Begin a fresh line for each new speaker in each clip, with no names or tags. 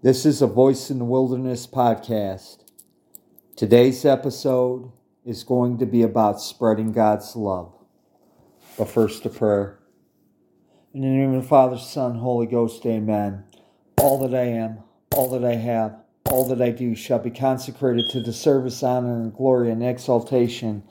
This is a Voice in the Wilderness podcast. Today's episode is going to be about spreading God's love. But first, a prayer. In the name of the Father, Son, Holy Ghost, amen. All that I am, all that I have, all that I do shall be consecrated to the service, honor, and glory and exaltation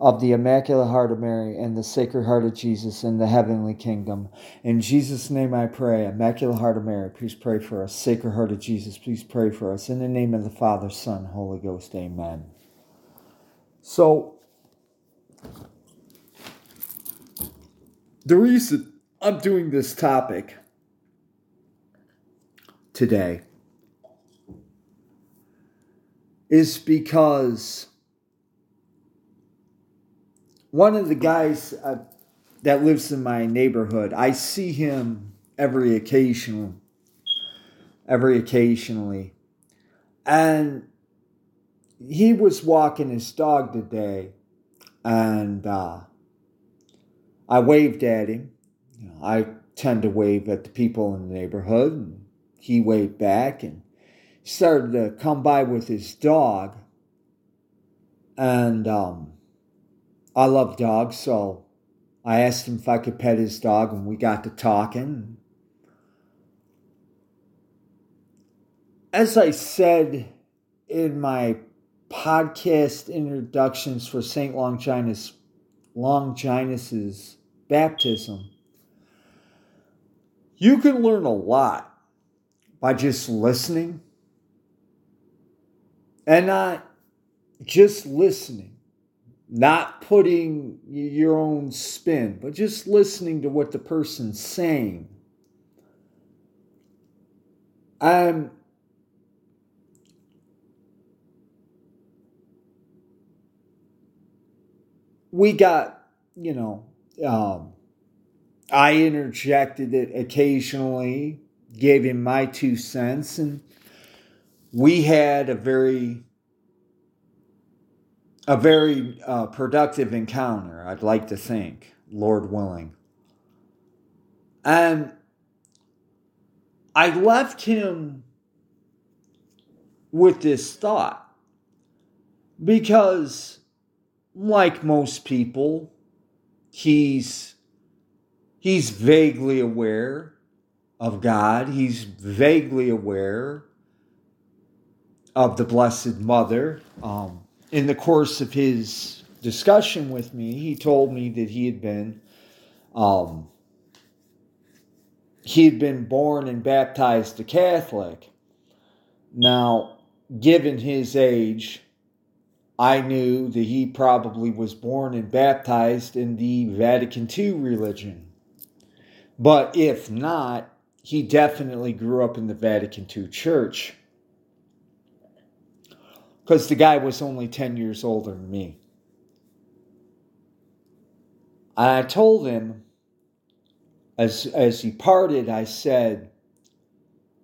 of the Immaculate Heart of Mary and the Sacred Heart of Jesus in the heavenly kingdom. In Jesus' name I pray. Immaculate Heart of Mary, please pray for us. Sacred Heart of Jesus, please pray for us. In the name of the Father, Son, Holy Ghost, amen. So, the reason I'm doing this topic today is because one of the guys uh, that lives in my neighborhood, I see him every occasion, every occasionally, and he was walking his dog today, and uh, I waved at him. You know, I tend to wave at the people in the neighborhood, and he waved back, and started to come by with his dog, and um, I love dogs, so I asked him if I could pet his dog, and we got to talking. As I said in my podcast introductions for St. Longinus, Longinus's baptism, you can learn a lot by just listening and not just listening not putting your own spin, but just listening to what the person's saying. Um, we got, you know, um, I interjected it occasionally, gave him my two cents, and we had a very a very uh, productive encounter, I'd like to think, Lord willing. And I left him with this thought because, like most people, he's he's vaguely aware of God. He's vaguely aware of the Blessed Mother. Um, in the course of his discussion with me, he told me that he had been um, he had been born and baptized a Catholic. Now, given his age, I knew that he probably was born and baptized in the Vatican II religion. But if not, he definitely grew up in the Vatican II church because the guy was only 10 years older than me. And I told him, as, as he parted, I said,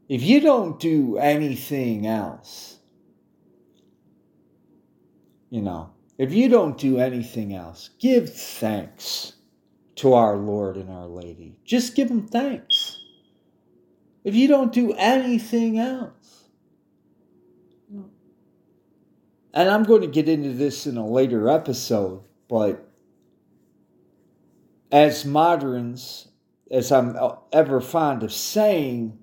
if you don't do anything else, you know, if you don't do anything else, give thanks to our Lord and our Lady. Just give them thanks. If you don't do anything else, and I'm going to get into this in a later episode, but as moderns, as I'm ever fond of saying,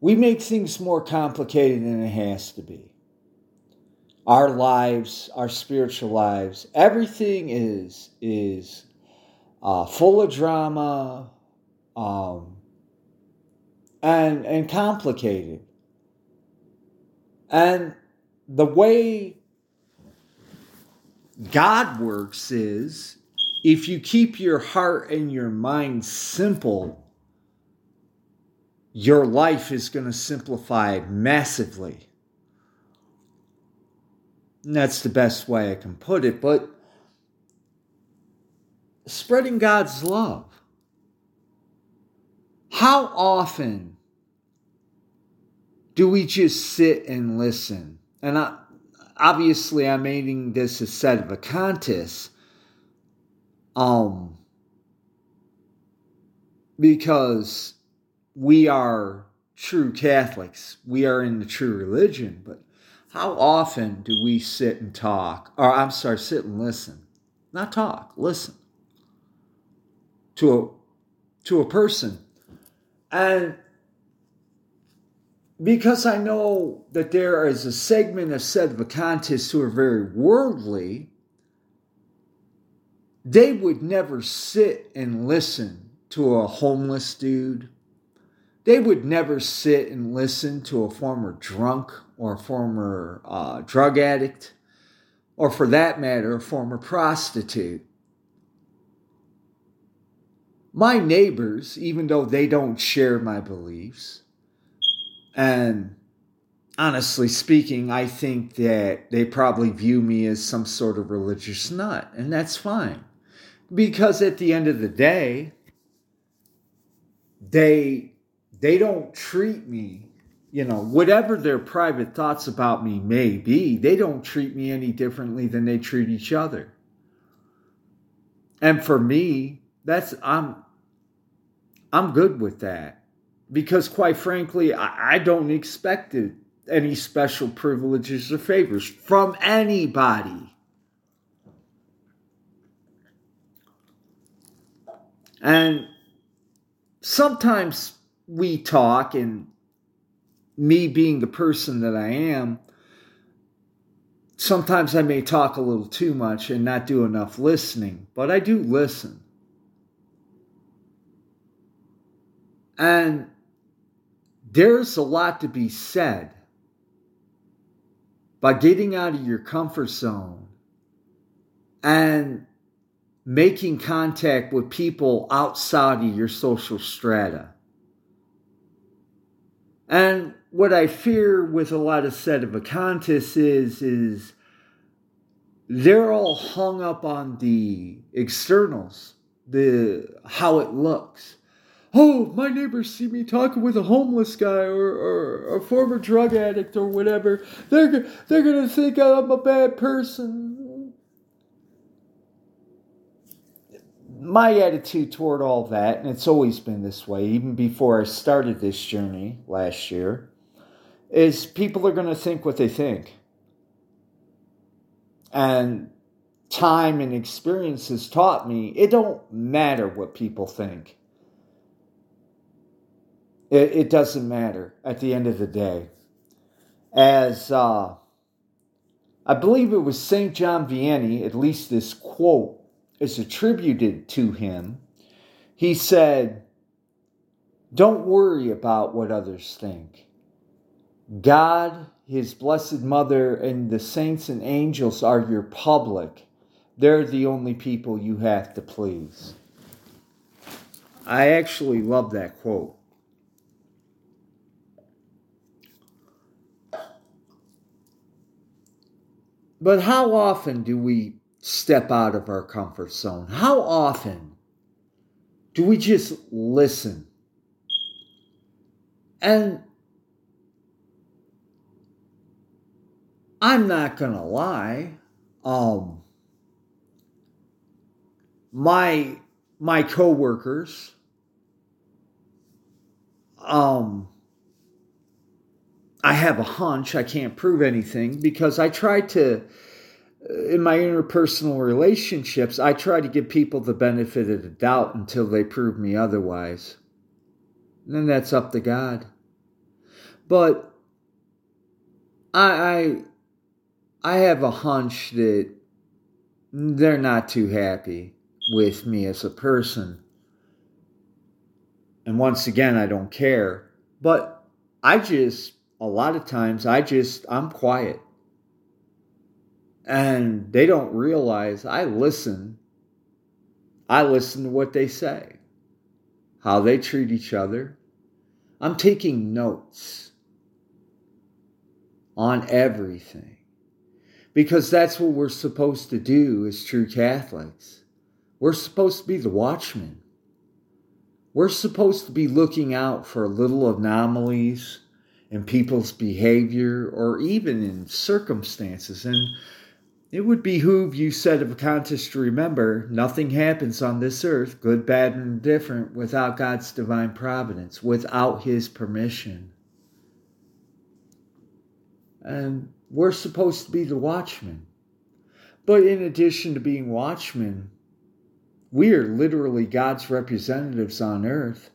we make things more complicated than it has to be. Our lives, our spiritual lives, everything is is uh, full of drama um, and and complicated. And the way God works is if you keep your heart and your mind simple, your life is going to simplify massively. And that's the best way I can put it. But spreading God's love. How often do we just sit and listen? And I, obviously I'm making this sedevacantist. Um, because we are true Catholics. We are in the true religion, but how often do we sit and talk, or I'm sorry, sit and listen? Not talk, listen to a to a person. And because I know that there is a segment of sedevacantists who are very worldly, they would never sit and listen to a homeless dude. They would never sit and listen to a former drunk or a former uh, drug addict, or for that matter, a former prostitute. My neighbors, even though they don't share my beliefs, and honestly speaking, I think that they probably view me as some sort of religious nut, and that's fine. Because at the end of the day, they they don't treat me, you know, whatever their private thoughts about me may be, they don't treat me any differently than they treat each other. And for me, that's I'm I'm good with that because quite frankly, I, I don't expect it, any special privileges or favors from anybody. And sometimes we talk, and me being the person that I am, sometimes I may talk a little too much and not do enough listening, but I do listen. And there's a lot to be said by getting out of your comfort zone and making contact with people outside of your social strata. And what I fear with a lot of sedevacantists is, is they're all hung up on the externals, the how it looks oh, my neighbors see me talking with a homeless guy or, or a former drug addict or whatever. They're, they're going to think I'm a bad person. My attitude toward all that, and it's always been this way, even before I started this journey last year, is people are going to think what they think. And time and experience has taught me it don't matter what people think it, it doesn't matter at the end of the day. As uh, I believe it was St. John Vianney, at least this quote is attributed to him. He said, Don't worry about what others think. God, His Blessed Mother, and the saints and angels are your public. They're the only people you have to please. I actually love that quote. But how often do we step out of our comfort zone? How often do we just listen? And I'm not going to lie. Um, my my coworkers um I have a hunch. I can't prove anything because I try to, uh, in my interpersonal relationships, I try to give people the benefit of the doubt until they prove me otherwise. And then that's up to God. But I, I, I have a hunch that they're not too happy with me as a person. And once again, I don't care. But I just a lot of times I just, I'm quiet. And they don't realize I listen. I listen to what they say, how they treat each other. I'm taking notes on everything because that's what we're supposed to do as true Catholics. We're supposed to be the watchmen. We're supposed to be looking out for little anomalies in people's behavior or even in circumstances. And it would behoove you, sedevacantist to remember nothing happens on this earth, good, bad, and indifferent, without God's divine providence, without His permission. And we're supposed to be the watchmen. But in addition to being watchmen, we are literally God's representatives on earth.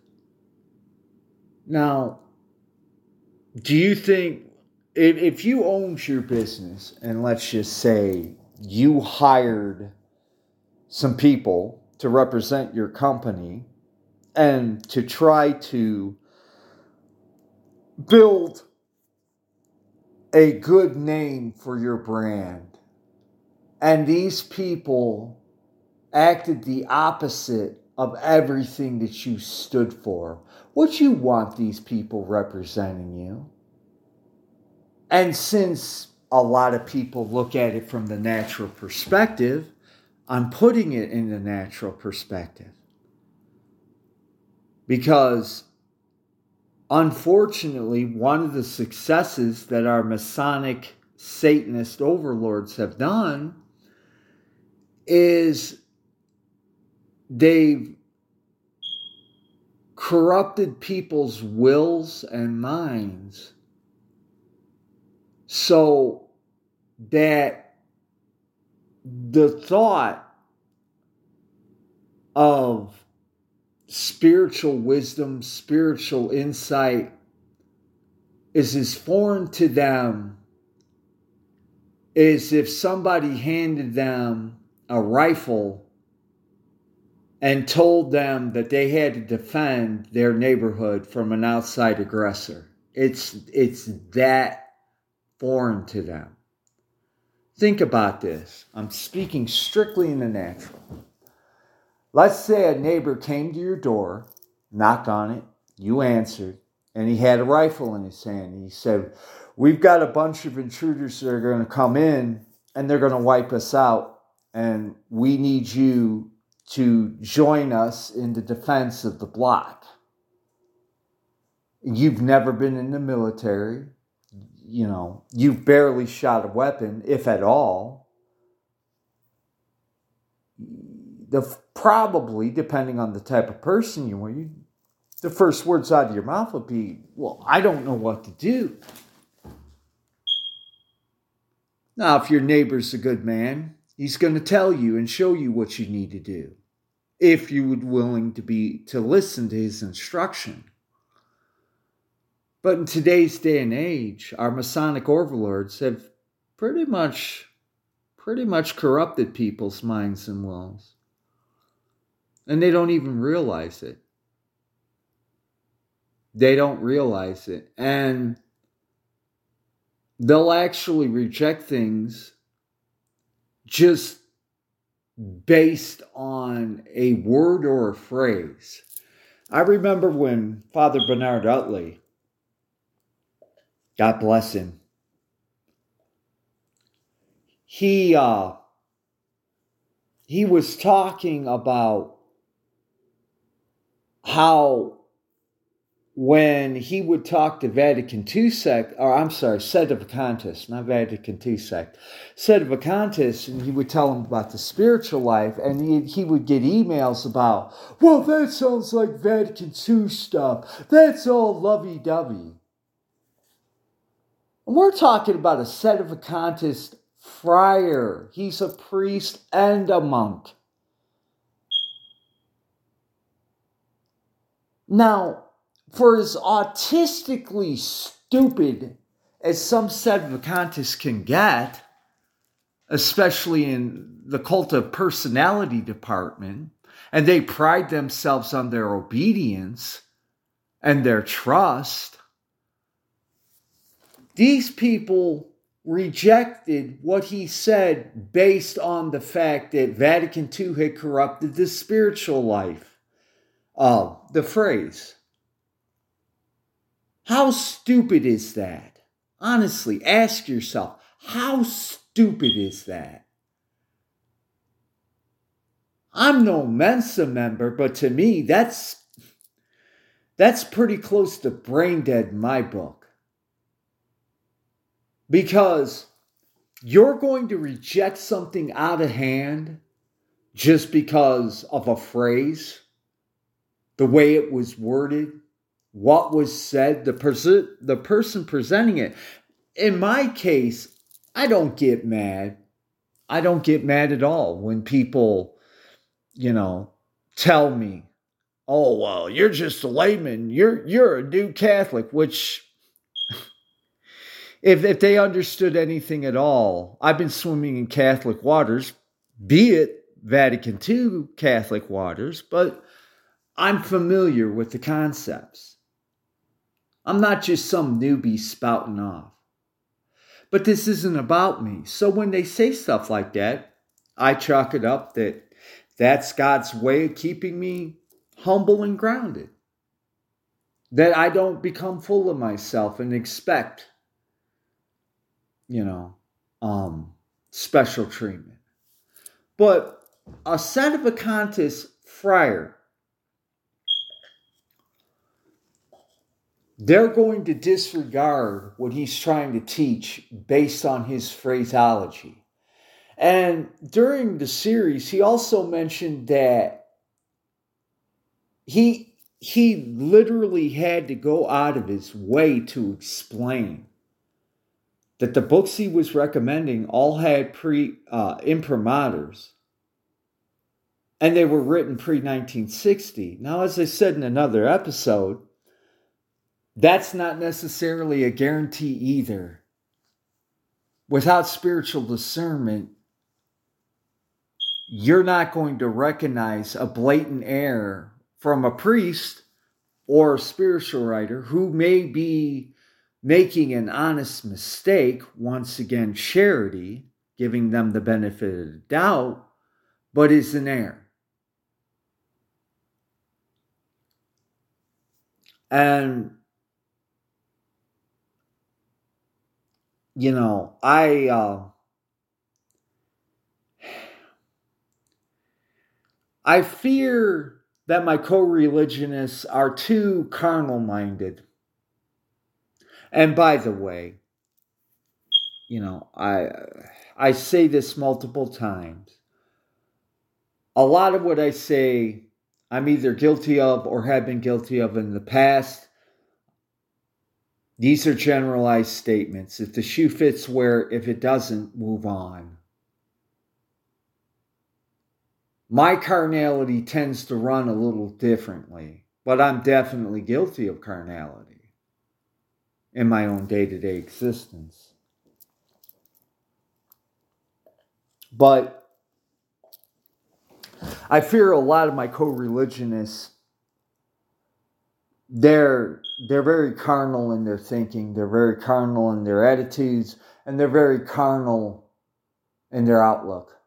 Now, do you think if, if you owned your business and let's just say you hired some people to represent your company and to try to build a good name for your brand. And these people acted the opposite of everything that you stood for. Would you want these people representing you? And since a lot of people look at it from the natural perspective, I'm putting it in the natural perspective. Because unfortunately, one of the successes that our Masonic Satanist overlords have done is they've corrupted people's wills and minds. So that the thought of spiritual wisdom, spiritual insight is as foreign to them as if somebody handed them a rifle and told them that they had to defend their neighborhood from an outside aggressor. It's it's that foreign to them. Think about this. I'm speaking strictly in the natural. Let's say a neighbor came to your door, knocked on it, you answered, and he had a rifle in his hand. He said, We've got a bunch of intruders that are going to come in and they're going to wipe us out, and we need you to join us in the defense of the block. You've never been in the military you know, you've barely shot a weapon, if at all, the probably, depending on the type of person you are, you, the first words out of your mouth would be, Well, I don't know what to do. Now, if your neighbor's a good man, he's going to tell you and show you what you need to do if you would willing to be to listen to his instruction. But in today's day and age, our Masonic overlords have pretty much pretty much corrupted people's minds and wills. And they don't even realize it. They don't realize it. And they'll actually reject things just based on a word or a phrase. I remember when Father Bernard Utley God bless him. He uh, he was talking about how when he would talk to Vatican II sect, or I'm sorry, Sedevacantists, not Vatican II sect, Sedevacantists, and he would tell him about the spiritual life, and he, he would get emails about, well, that sounds like Vatican II stuff. That's all lovey dovey. And we're talking about a sedevacantist friar. He's a priest and a monk. Now, for as autistically stupid as some sedevacantists can get, especially in the cult of personality department, and they pride themselves on their obedience and their trust, these people rejected what he said based on the fact that Vatican II had corrupted the spiritual life of the phrase. How stupid is that? Honestly, ask yourself, how stupid is that? I'm no Mensa member, but to me, that's that's pretty close to brain dead in my book. Because you're going to reject something out of hand just because of a phrase, the way it was worded, what was said, the person the person presenting it. In my case, I don't get mad. I don't get mad at all when people, you know, tell me, "Oh, well, you're just a layman. You're you're a new Catholic," which if if they understood anything at all, I've been swimming in Catholic waters, be it Vatican II Catholic waters, but I'm familiar with the concepts. I'm not just some newbie spouting off. But this isn't about me. So when they say stuff like that, I chalk it up that that's God's way of keeping me humble and grounded. That I don't become full of myself and expect, you know, um, special treatment. But a Santa sedevacantist friar they're going to disregard what he's trying to teach based on his phraseology. And during the series, he also mentioned that he he literally had to go out of his way to explain that the books he was recommending all had pre uh, imprimaturs and they were written pre 1960. Now, as I said in another episode, that's not necessarily a guarantee either. Without spiritual discernment, you're not going to recognize a blatant error from a priest or a spiritual writer who may be making an honest mistake, once again, charity, giving them the benefit of the doubt, but is an error. And you know, I uh, I fear that my co-religionists are too carnal-minded. And by the way, you know, I I say this multiple times. A lot of what I say I'm either guilty of or have been guilty of in the past these are generalized statements. If the shoe fits, wear If it doesn't, move on. My carnality tends to run a little differently, but I'm definitely guilty of carnality in my own day to day existence. But I fear a lot of my co religionists they're they're very carnal in their thinking they're very carnal in their attitudes and they're very carnal in their outlook.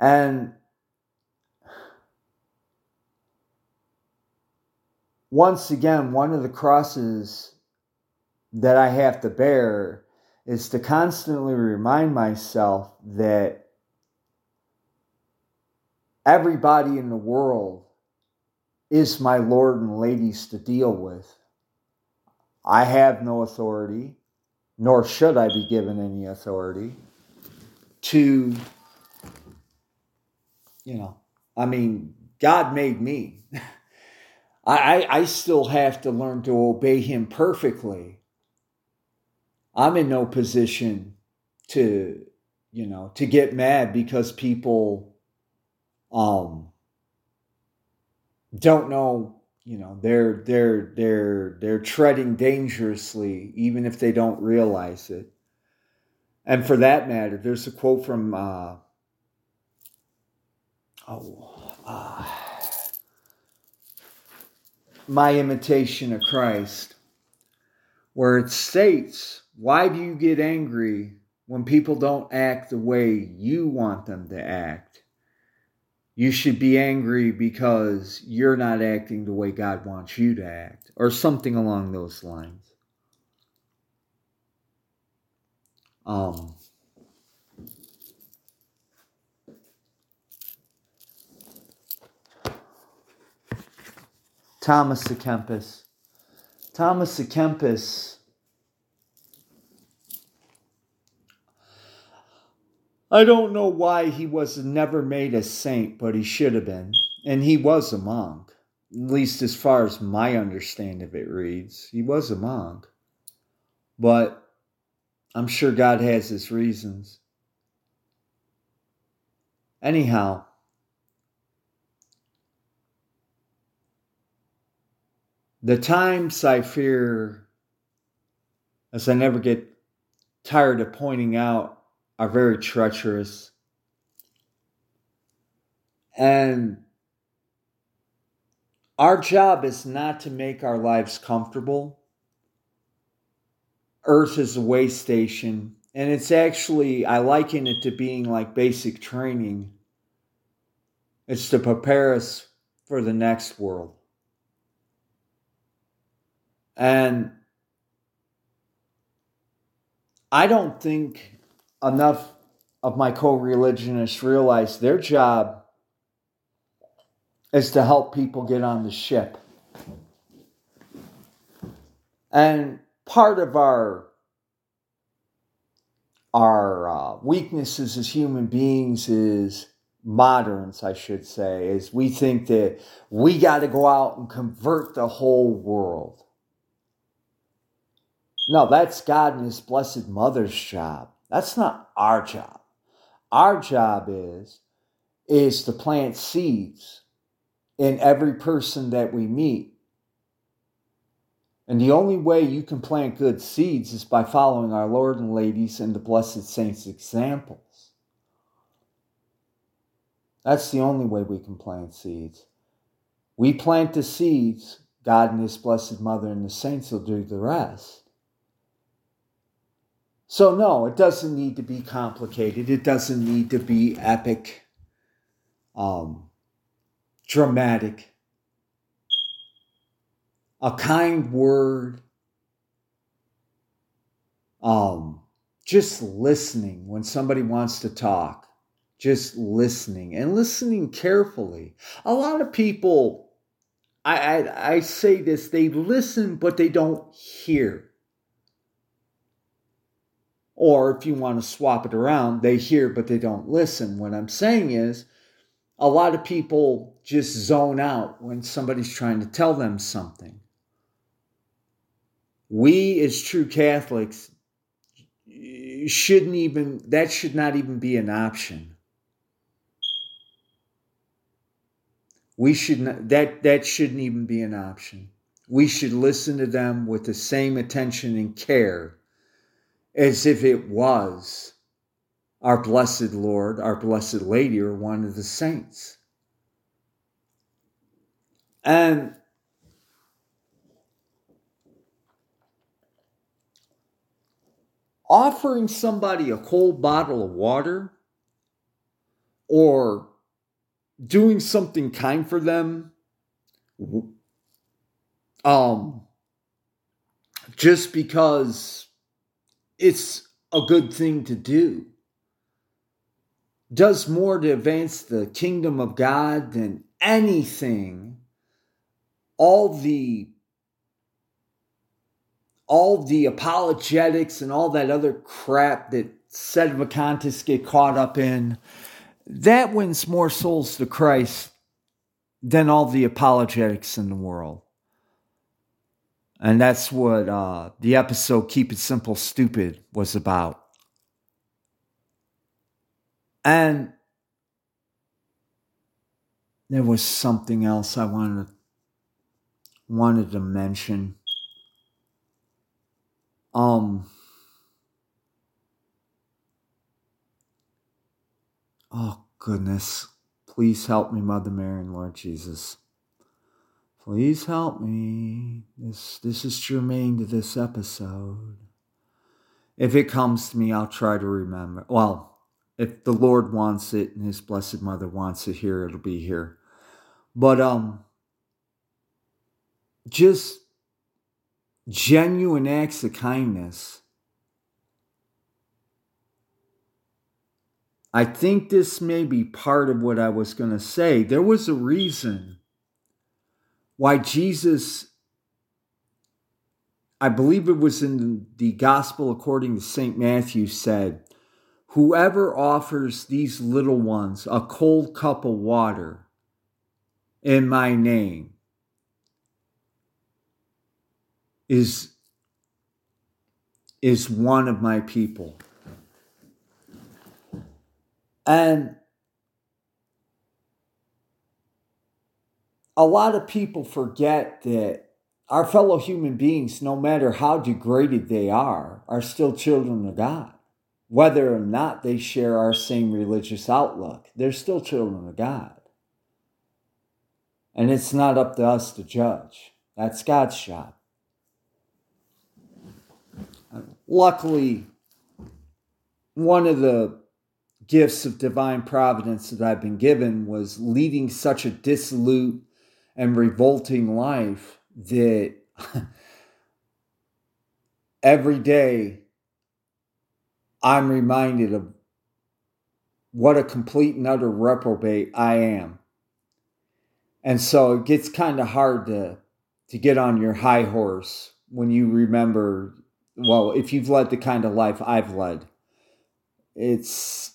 And once again one of the crosses that i have to bear is to constantly remind myself that everybody in the world is my Lord and ladies to deal with. I have no authority, nor should I be given any authority to, you know, I mean, God made me. I, I still have to learn to obey Him perfectly. I'm in no position to, you know, to get mad because people um, don't know you know they're they're they're they're treading dangerously even if they don't realize it. And for that matter there's a quote from uh, oh uh, my imitation of christ where it states why do you get angry when people don't act the way you want them to act you should be angry because you're not acting the way God wants you to act, or something along those lines. Um, Thomas à Kempis. Thomas à Kempis. I don't know why he was never made a saint, but he should have been. And he was a monk, at least as far as my understanding of it reads. He was a monk. But I'm sure God has his reasons. Anyhow, the times I fear, as I never get tired of pointing out, are very treacherous. And our job is not to make our lives comfortable. Earth is a way station, and it's actually, I liken it to being like basic training. It's to prepare us for the next world. And I don't think enough of my co religionists realize their job is to help people get on the ship. And part of our our uh, weaknesses as human beings is moderns, I should say, is we think that we got to go out and convert the whole world. No, that's God and His Blessed Mother's job. That's not our job. Our job is is to plant seeds in every person that we meet. And the only way you can plant good seeds is by following our Lord and ladies and the blessed saints' examples. That's the only way we can plant seeds. We plant the seeds, God and His Blessed Mother and the saints will do the rest. So, no, it doesn't need to be complicated. It doesn't need to be epic. Um, dramatic. A kind word. Um, just listening when somebody wants to talk. Just listening and listening carefully. A lot of people, I, I, I say this, they listen, but they don't hear. Or if you want to swap it around, they hear, but they don't listen. What I'm saying is, a lot of people just zone out when somebody's trying to tell them something. We, as true Catholics, shouldn't even, that should not even be an option. We should not, that, that shouldn't even be an option. We should listen to them with the same attention and care as if it was our blessed Lord, our blessed Lady, or one of the saints. And offering somebody a cold bottle of water or doing something kind for them um just because it's a good thing to do does more to advance the kingdom of God than anything all the all the apologetics and all that other crap that sedevacantists get caught up in that wins more souls to Christ than all the apologetics in the world. And that's what uh, the episode Keep It Simple Stupid was about. And there was something else I wanted wanted to mention. Um Oh goodness. Please help me, Mother Mary and Lord Jesus. Please help me. This this is germane to this episode. If it comes to me, I'll try to remember. Well, if the Lord wants it and his blessed mother wants it here, it'll be here. But um just genuine acts of kindness. I think this may be part of what I was going to say. There was a reason why Jesus, I believe it was in the Gospel according to St. Matthew, said, Whoever offers these little ones a cold cup of water in my name is, is one of my people. And a lot of people forget that our fellow human beings, no matter how degraded they are, are still children of God. Whether or not they share our same religious outlook, they're still children of God. And it's not up to us to judge. That's God's job. Luckily, one of the gifts of divine providence that I've been given was leading such a dissolute and revolting life that every day I'm reminded of what a complete and utter reprobate I am. And so it gets kind of hard to to get on your high horse when you remember well, if you've led the kind of life I've led. It's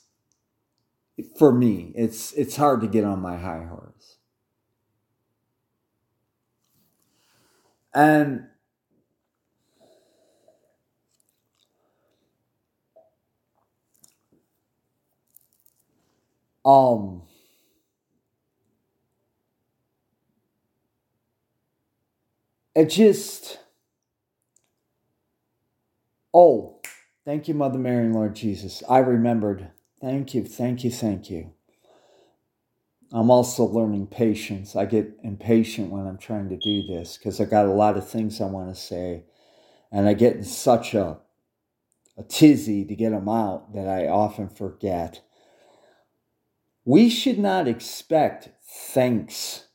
for me, it's it's hard to get on my high horse. And um it just oh thank you mother mary and lord jesus. I remembered. Thank you thank you thank you i'm also learning patience i get impatient when i'm trying to do this because i got a lot of things i want to say and i get in such a a tizzy to get them out that i often forget we should not expect thanks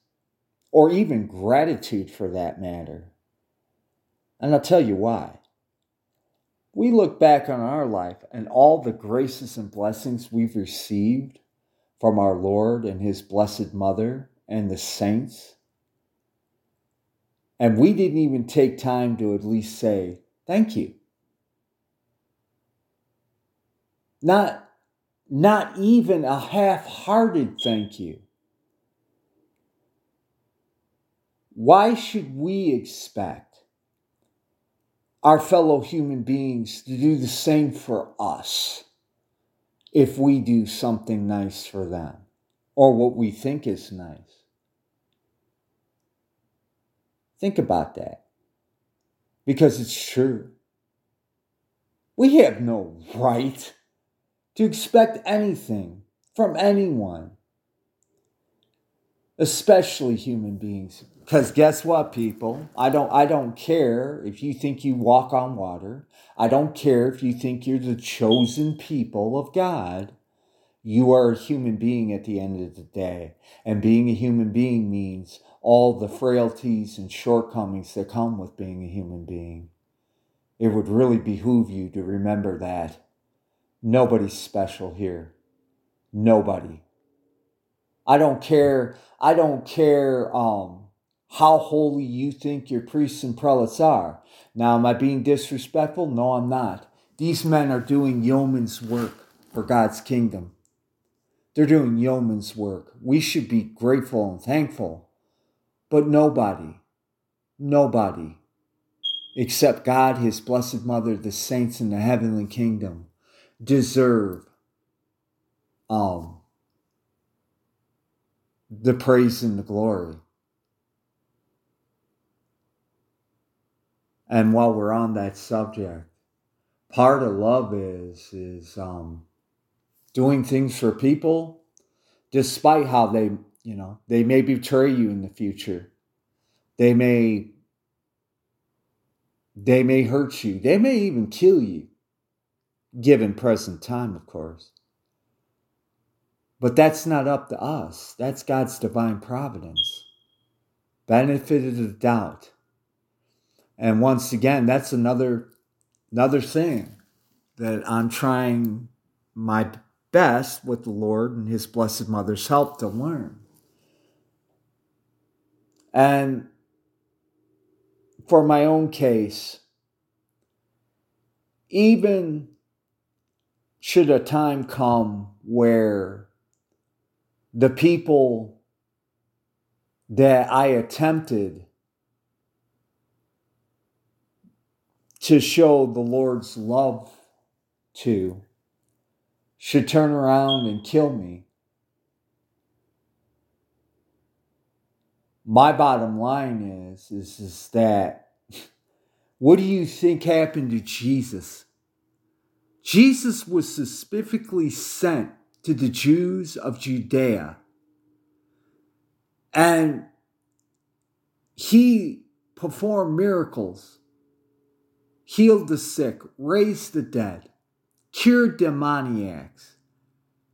or even gratitude for that matter. And I'll tell you why. We look back on our life and all the graces and blessings we've received from our Lord and His Blessed Mother and the saints. And we didn't even take time to at least say, Thank you. Not not even a half hearted thank you. Why should we expect our fellow human beings to do the same for us if we do something nice for them or what we think is nice? Think about that because it's true. We have no right to expect anything from anyone, especially human beings. Because guess what, people? I don't I don't care if you think you walk on water. I don't care if you think you're the chosen people of God. You are a human being at the end of the day. And being a human being means all the frailties and shortcomings that come with being a human being. It would really behoove you to remember that Nobody's special here. Nobody. I don't care. I don't care um, how holy you think your priests and prelates are. Now, am I being disrespectful? No, I'm not. These men are doing yeoman's work for God's kingdom. They're doing yeoman's work. We should be grateful and thankful. But nobody, nobody, except God, His Blessed Mother, the saints in the heavenly kingdom, deserve um, the praise and the glory. And while we're on that subject, part of love is is um, doing things for people, despite how they you know they may betray you in the future. They may they may hurt you. They may even kill you given present time, of course. But that's not up to us. That's God's divine providence. Benefit of the doubt. And once again, that's another another thing that I'm trying my best with the Lord and His Blessed Mother's help to learn. And for my own case, even should a time come where the people that I attempted to show the Lord's love to should turn around and kill me. My bottom line is, is, is that what do you think happened to Jesus? Jesus was specifically sent to the Jews of Judea. And he performed miracles, healed the sick, raised the dead, cured demoniacs.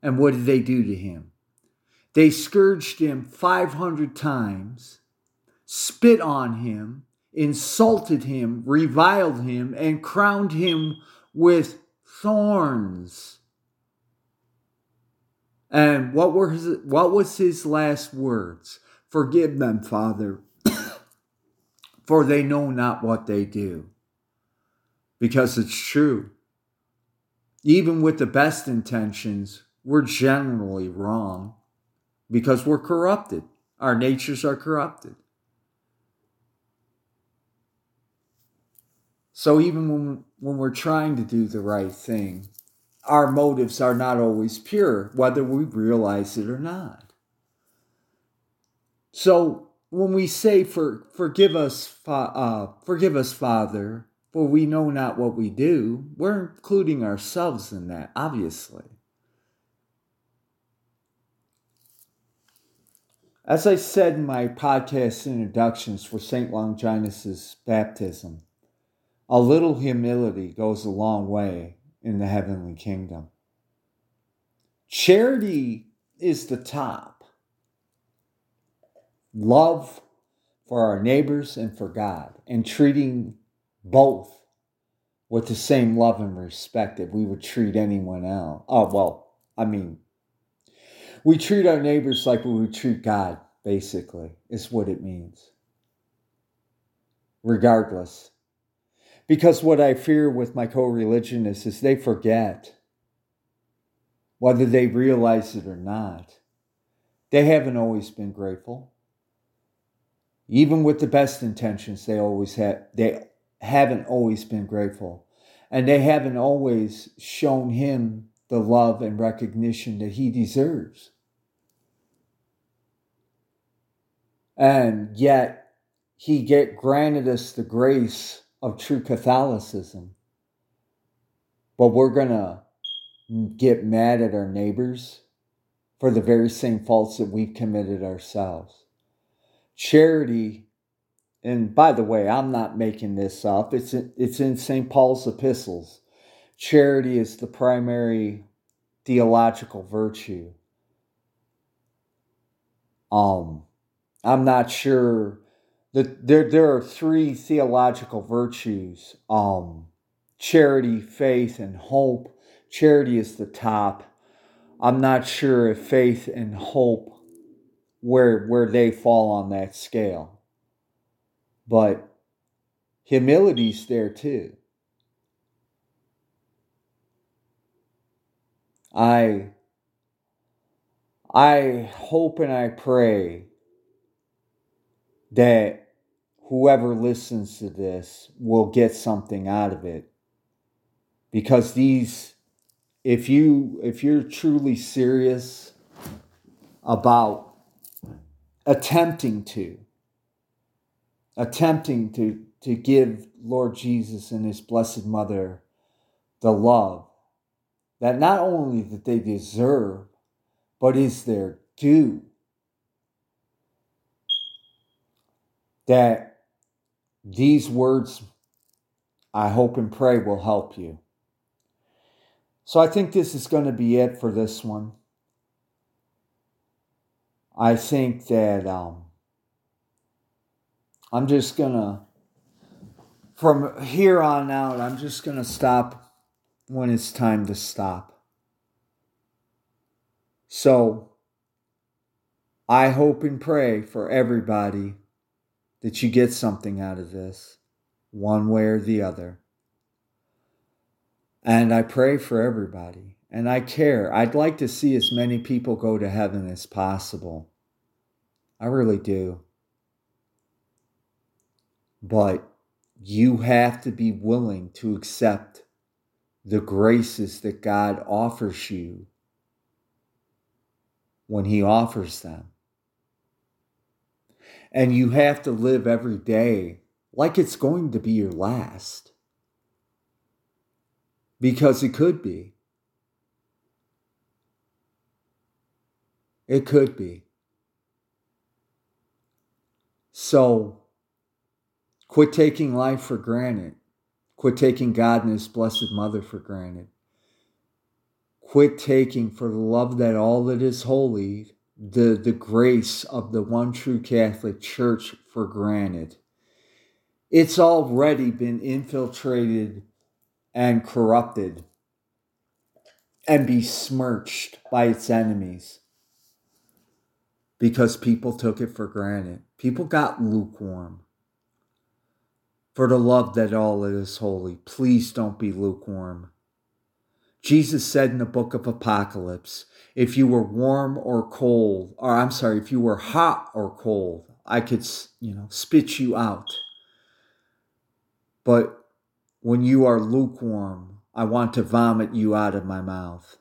And what did they do to him? They scourged him 500 times, spit on him, insulted him, reviled him, and crowned him with thorns. And what were his, what was his last words? Forgive them, Father, for they know not what they do. Because it's true. Even with the best intentions, we're generally wrong because we're corrupted. Our natures are corrupted. So even when, when we're trying to do the right thing, our motives are not always pure, whether we realize it or not. So when we say, "For forgive us, uh, forgive us, Father," for we know not what we do, we're including ourselves in that, obviously. As I said in my podcast introductions for St. Longinus' baptism, a little humility goes a long way in the heavenly kingdom. Charity is the top. Love for our neighbors and for God, and treating both with the same love and respect that we would treat anyone else. Oh, well, I mean, we treat our neighbors like we would treat God, basically, is what it means. Regardless. Because what I fear with my co religionists is they forget, whether they realize it or not, they haven't always been grateful. Even with the best intentions, they always have they haven't always been grateful. And they haven't always shown him the love and recognition that he deserves. And yet he get granted us the grace of true Catholicism. But we're going to get mad at our neighbors for the very same faults that we've committed ourselves. Charity, and by the way, I'm not making this up, it's in, it's in St. Paul's epistles. Charity is the primary theological virtue. Um, I'm not sure that there, there are three theological virtues um, charity, faith, and hope. Charity is the top. I'm not sure if faith and hope where where they fall on that scale. But humility's there too. I I hope and I pray that whoever listens to this will get something out of it because these if you if you're truly serious about attempting to attempting to to give Lord Jesus and his blessed mother the love that not only that they deserve but is their due that these words, I hope and pray, will help you. So I think this is going to be it for this one. I think that um, I'm just going to, from here on out, I'm just going to stop when it's time to stop. So I hope and pray for everybody that you get something out of this. one way or the other. And I pray for everybody. And I care. I'd like to see as many people go to heaven as possible. I really do. But you have to be willing to accept the graces that God offers you when He offers them. And you have to live every day like it's going to be your last. Because it could be. It could be. So, quit taking life for granted. Quit taking God and His Blessed Mother for granted. Quit taking for the love that all that is holy, the, the grace of the one true Catholic Church for granted. It's already been infiltrated and corrupted and besmirched by its enemies because people took it for granted. People got lukewarm for the love that all is holy. Please don't be lukewarm. Jesus said in the book of Apocalypse, if you were warm or cold, or I'm sorry, if you were hot or cold, I could, you know, spit you out. But when you are lukewarm, I want to vomit you out of my mouth.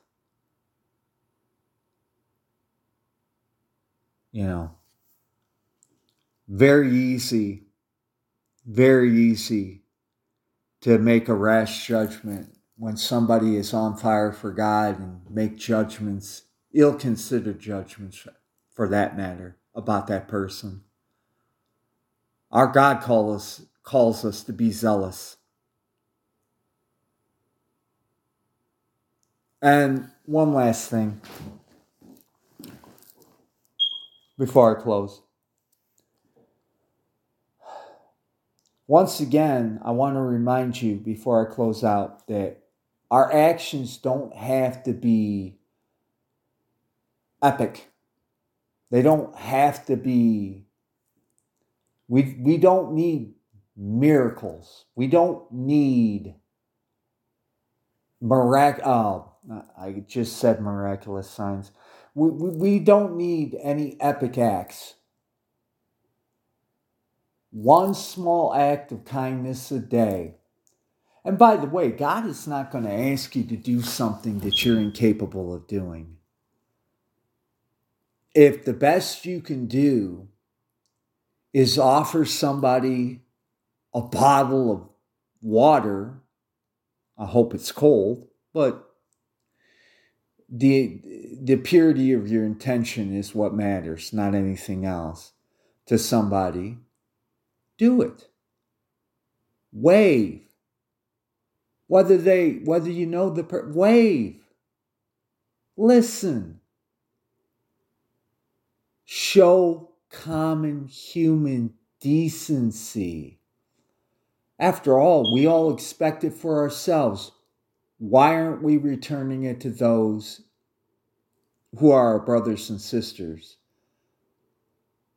You know, very easy very easy to make a rash judgment when somebody is on fire for God and make judgments, ill considered judgments for that matter, about that person. Our God call us, calls us to be zealous. And one last thing before I close. Once again, I want to remind you before I close out that our actions don't have to be epic. They don't have to be, we, we don't need miracles. We don't need mirac. Uh, I just said miraculous signs. We, we, we don't need any epic acts. One small act of kindness a day. And by the way, God is not going to ask you to do something that you're incapable of doing. If the best you can do is offer somebody a bottle of water, I hope it's cold, but the the purity of your intention is what matters, not anything else to somebody do it. Wave. Whether they, whether you know the per- wave. Listen. Show common human decency. After all, we all expect it for ourselves. Why aren't we returning it to those who are our brothers and sisters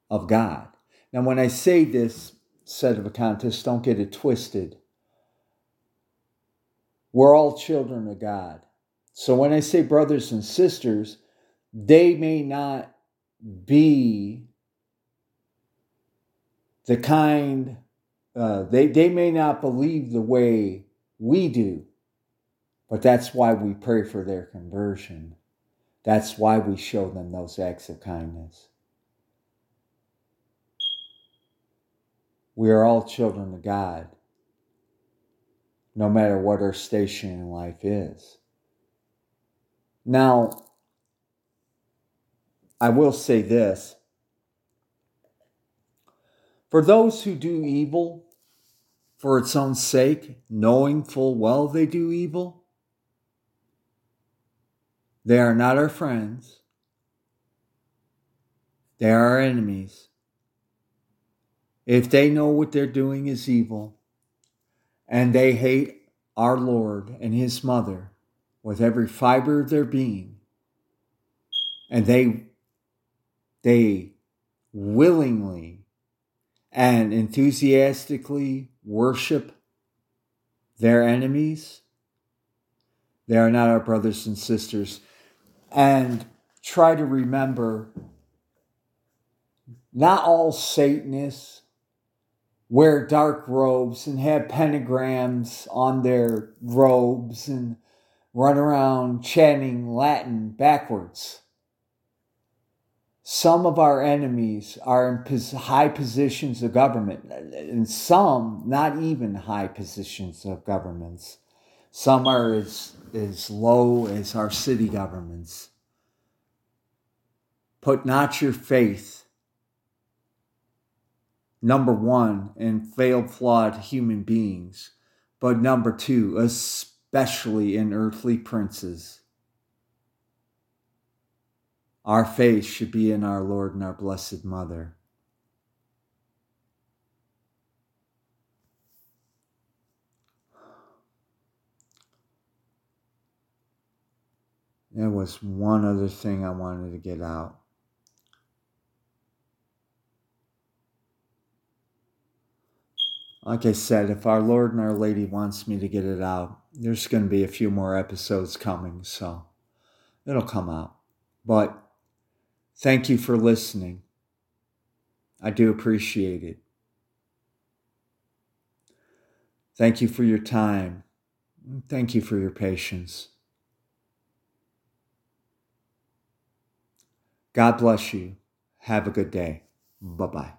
of God? Now, when I say this, sedevacantist, don't get it twisted. We're all children of God. So when I say brothers and sisters, they may not be the kind, uh, they, they may not believe the way we do, but that's why we pray for their conversion. That's why we show them those acts of kindness. We are all children of God, no matter what our station in life is. Now, I will say this for those who do evil for its own sake, knowing full well they do evil, they are not our friends. They are our enemies. If they know what they're doing is evil and they hate our Lord and His mother with every fiber of their being, and they, they willingly and enthusiastically worship their enemies, they are not our brothers and sisters. And try to remember not all Satanists wear dark robes and have pentagrams on their robes and run around chanting Latin backwards. Some of our enemies are in high positions of government, and some not even high positions of governments. Some are as, as low as our city governments. Put not your faith, number one, in failed, flawed human beings, but number two, especially in earthly princes. Our faith should be in our Lord and our Blessed Mother. There was one other thing I wanted to get out. Like I said, if our Lord and Our Lady wants me to get it out, there's going to be a few more episodes coming, so it'll come out. But thank you for listening. I do appreciate it. Thank you for your time. Thank you for your patience. God bless you. Have a good day. Bye bye.